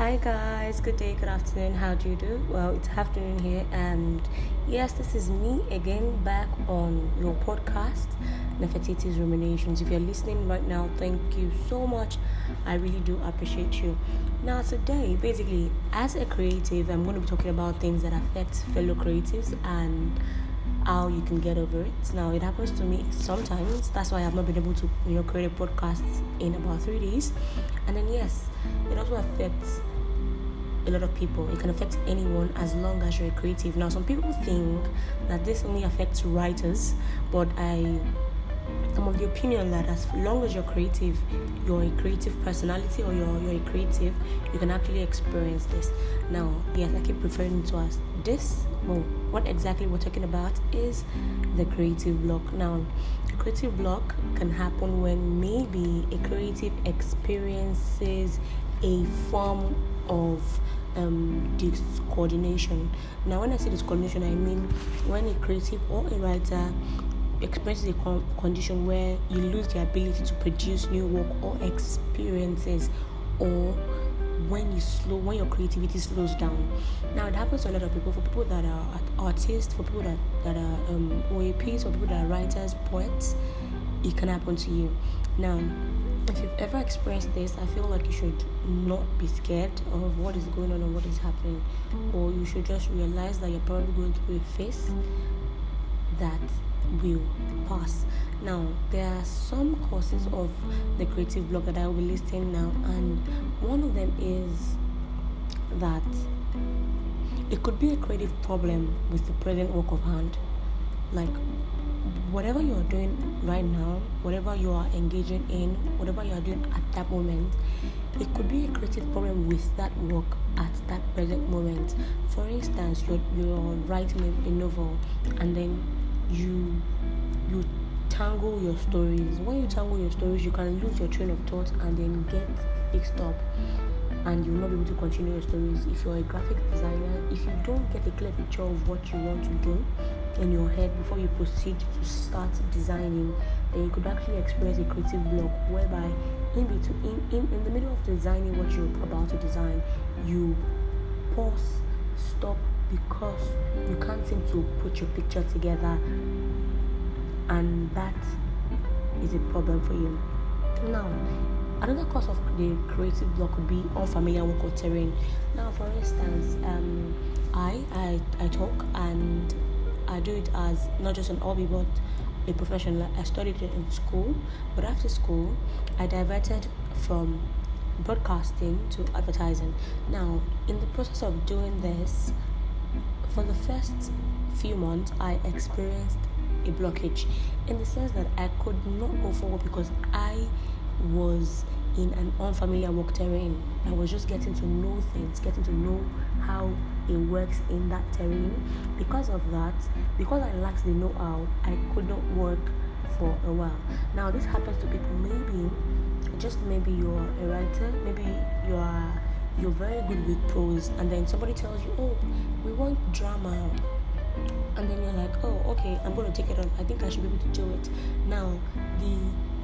Hi guys, good day, good afternoon. How do you do? Well, it's afternoon here, and yes, this is me again back on your podcast, Nefertiti's Ruminations. If you're listening right now, thank you so much. I really do appreciate you. Now, today, basically, as a creative, I'm going to be talking about things that affect fellow creatives and how you can get over it. Now, it happens to me sometimes. That's why I've not been able to, you know, create a podcast in about three days. And then, yes, it also affects a lot of people. It can affect anyone as long as you're creative. Now, some people think that this only affects writers, but I am of the opinion that as long as you're creative, you're a creative personality or you're, you're a creative, you can actually experience this. Now, yes, I keep referring to us this. Well, what exactly we're talking about is the creative block. Now, a creative block can happen when maybe a creative experiences a form of um, discoordination. Now, when I say discoordination, I mean when a creative or a writer experiences a con- condition where you lose the ability to produce new work or experiences, or when you slow, when your creativity slows down. Now, it happens to a lot of people. For people that are artists, for people that that are um, OAPs, for people that are writers, poets, it can happen to you. Now if you've ever experienced this, I feel like you should not be scared of what is going on or what is happening, or you should just realize that you're probably going through a phase that will pass. Now, there are some causes of the creative block that I will be listing now, and one of them is that it could be a creative problem with the present work of hand. Like whatever you are doing right now, whatever you are engaging in, whatever you are doing at that moment, it could be a creative problem with that work at that present moment. For instance, you're you're writing a, a novel and then you you tangle your stories. When you tangle your stories, you can lose your train of thought and then get mixed up and you'll not be able to continue your stories. If you're a graphic designer, if you don't get a clear picture of what you want to do in your head before you proceed to start designing, then you could actually experience a creative block whereby in between in, in, in the middle of designing what you're about to design, you pause, stop because you can't seem to put your picture together and that is a problem for you. Now Another cause of the creative block could be unfamiliar work or terrain. Now, for instance, um, I, I I talk and I do it as not just an hobby but a profession. I studied it in school, but after school, I diverted from broadcasting to advertising. Now, in the process of doing this, for the first few months, I experienced a blockage in the sense that I could not go forward because I was in an unfamiliar work terrain. I was just getting to know things, getting to know how it works in that terrain. Because of that, because I lacked the know how, I could not work for a while. Now, this happens to people maybe, just maybe you're a writer, maybe you are you're very good with prose, and then somebody tells you, Oh, we want drama and then you're like, oh, okay, I'm going to take it on. I think I should be able to do it. Now, the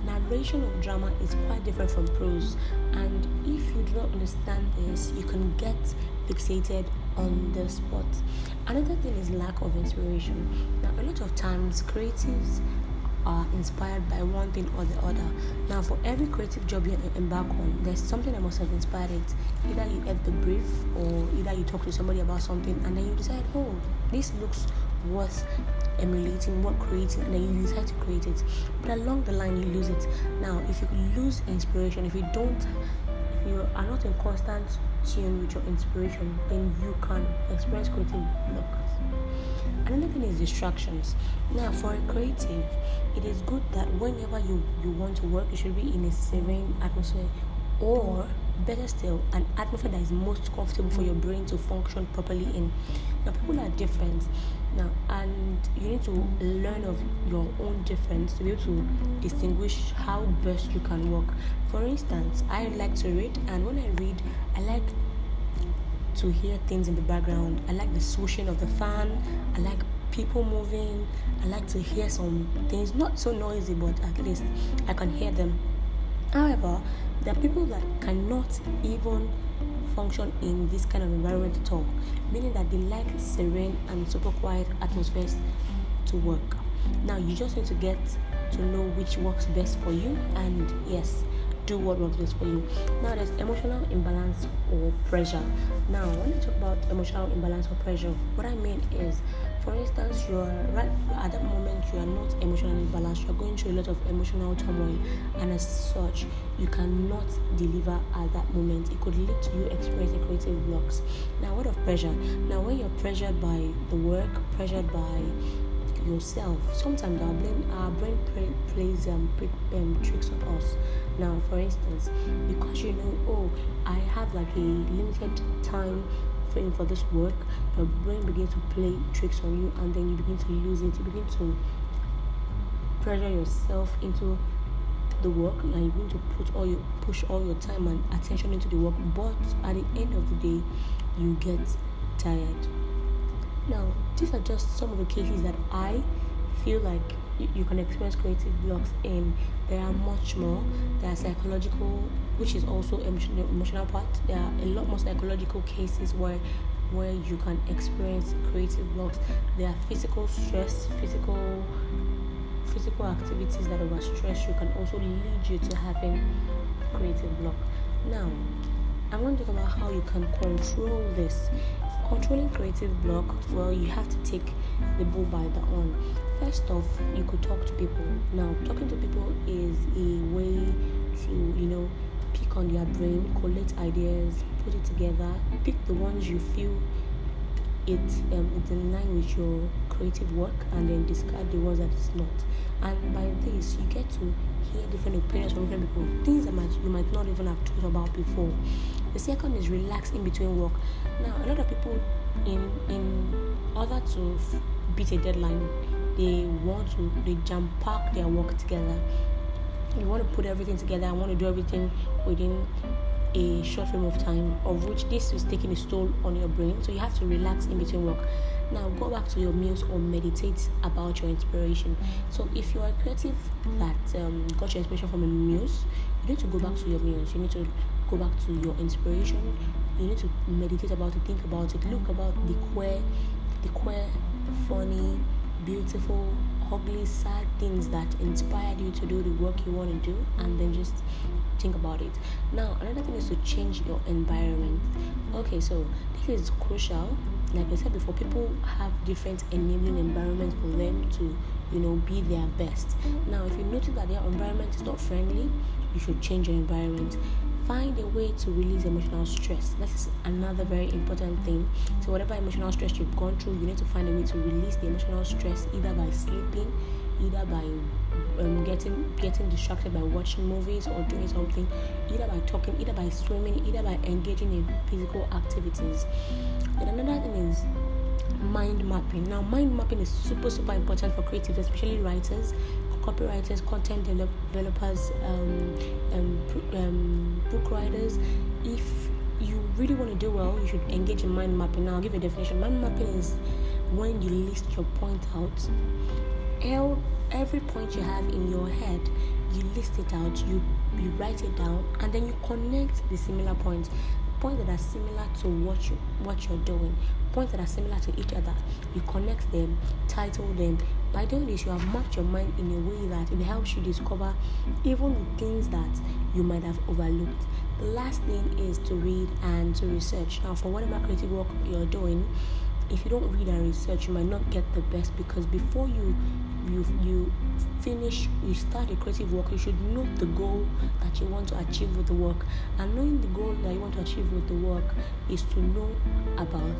narration of drama is quite different from prose, and if you do not understand this, you can get fixated on the spot. Another thing is lack of inspiration. Now, a lot of times, creatives are inspired by one thing or the other. Now, for every creative job you embark on, there's something that must have inspired it. Either you get the brief, or either you talk to somebody about something, and then you decide, oh, this looks worth emulating, what creating, and then you decide to create it. But along the line, you lose it. Now, if you lose inspiration, if you don't, if you are not in constant tune with your inspiration, then you can experience creative blocks. Another thing is distractions. Now, for a creative, it is good that whenever you, you want to work, you should be in a serene atmosphere or better still, an atmosphere that is most comfortable for mm. your brain to function properly in. Now, people are different now, and you need to learn of your own difference to be able to distinguish how best you can work. For instance, I like to read, and when I read, I like to hear things in the background. I like the swooshing of the fan. I like people moving. I like to hear some things, not so noisy, but at least I can hear them However, there are people that cannot even function in this kind of environment at all, meaning that they like serene and super quiet atmospheres to work. Now, you just need to get to know which works best for you, and yes, do what works best for you. Now, there's emotional imbalance or pressure. Now, when I talk about emotional imbalance or pressure, what I mean is for instance, you are right at that moment you are not emotionally balanced, you are going through a lot of emotional turmoil, and as such, you cannot deliver at that moment. It could lead to you experiencing creative blocks. Now, what of pressure? Now, when you're pressured by the work, pressured by yourself. Sometimes our brain, our brain plays um, um, tricks on us. Now, for instance, because you know, oh, I have like a limited time frame for this work, your brain begins to play tricks on you, and then you begin to lose it. You begin to pressure yourself into the work, and you begin to put all your push all your time and attention into the work. But at the end of the day, you get tired now, these are just some of the cases that I feel like you, can experience creative blocks in. There are much more. There are psychological, which is also emotional, emotional part. There are a lot more psychological cases where where you can experience creative blocks. There are physical stress, physical physical activities that over stress you can also lead you to having creative block. Now, I'm going to talk about how you can control this. Controlling creative block, well, you have to take the bull by the horn. First off, you could talk to people. Now, talking to people is a way to, you know, pick on their brain, collect ideas, put it together, pick the ones you feel it um, it's in line with your creative work, and then discard the ones that is not. And by this, you get to hear different opinions from different people, things that might, you might not even have thought about before. The second is relax in between work. Now, a lot of people, in in order to beat a deadline, they want to they jump pack their work together. They want to put everything together. I want to do everything within a short frame of time, of which this is taking a toll on your brain. So you have to relax in between work. Now go back to your meals or meditate about your inspiration. So if you are creative that um, got your inspiration from a muse, you need to go back to your meals. You need to go back to your inspiration. You need to meditate about it, think about it, look about the queer, the queer, funny, beautiful, ugly, sad things that inspired you to do the work you want to do, and then just think about it. Now, another thing is to change your environment. Okay, so this is crucial. Like I said before, people have different enabling environments for them to, you know, be their best. Now, if you notice that their environment is not friendly, you should change your environment find a way to release emotional stress. That is another very important thing. So, whatever emotional stress you've gone through, you need to find a way to release the emotional stress either by sleeping, either by um, getting getting distracted by watching movies or doing something, either by talking, either by swimming, either by engaging in physical activities. Then another thing is mind mapping. Now, mind mapping is super super important for creatives, especially writers copywriters, content developers, um, um, um, book writers. If you really want to do well, you should engage in mind mapping. Now, I'll give you a definition. Mind mapping is when you list your point out. Every point you have in your head, you list it out, you you write it down, and then you connect the similar points points that are similar to what you what you're doing points that are similar to each other you connect them title them by doing this you have mapped your mind in a way that it helps you discover even the things that you might have overlooked. The last thing is to read and to research. Now for whatever creative work you're doing if you don't read and research you might not get the best because before you you you finish you start a creative work you should know the goal that you want to achieve with the work. And knowing the goal that you want to achieve with the work is to know about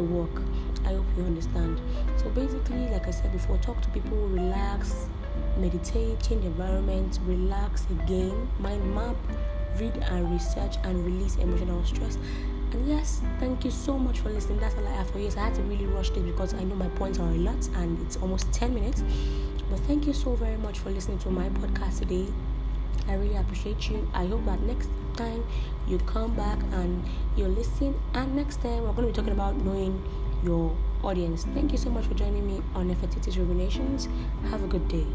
the work i hope you understand so basically like i said before talk to people relax meditate change environment relax again mind map read and research and release emotional stress and yes, thank you so much for listening. That's all I have for you. So I had to really rush this because I know my points are a lot and it's almost 10 minutes. But thank you so very much for listening to my podcast today. I really appreciate you. I hope that next time you come back and you listen. And next time we're going to be talking about knowing your audience. Thank you so much for joining me on Nefertiti's Ruminations. Have a good day.